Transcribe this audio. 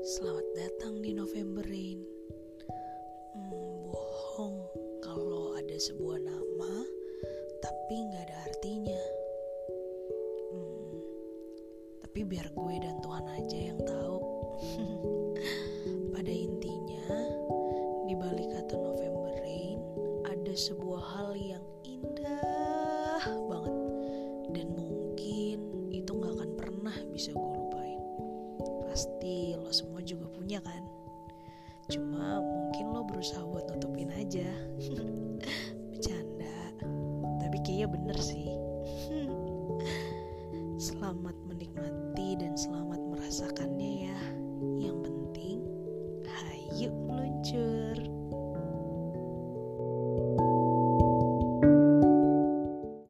Selamat datang di November Rain. Hmm, bohong kalau ada sebuah nama tapi nggak ada artinya. Hmm, tapi biar gue dan Tuhan aja yang tahu. Pada intinya, di balik kata November Rain ada sebuah hal yang indah banget dan mungkin itu nggak akan pernah bisa gue. Pasti lo semua juga punya kan? Cuma mungkin lo berusaha buat nutupin aja. Bercanda. Tapi kayaknya bener sih. selamat menikmati dan selamat merasakannya ya.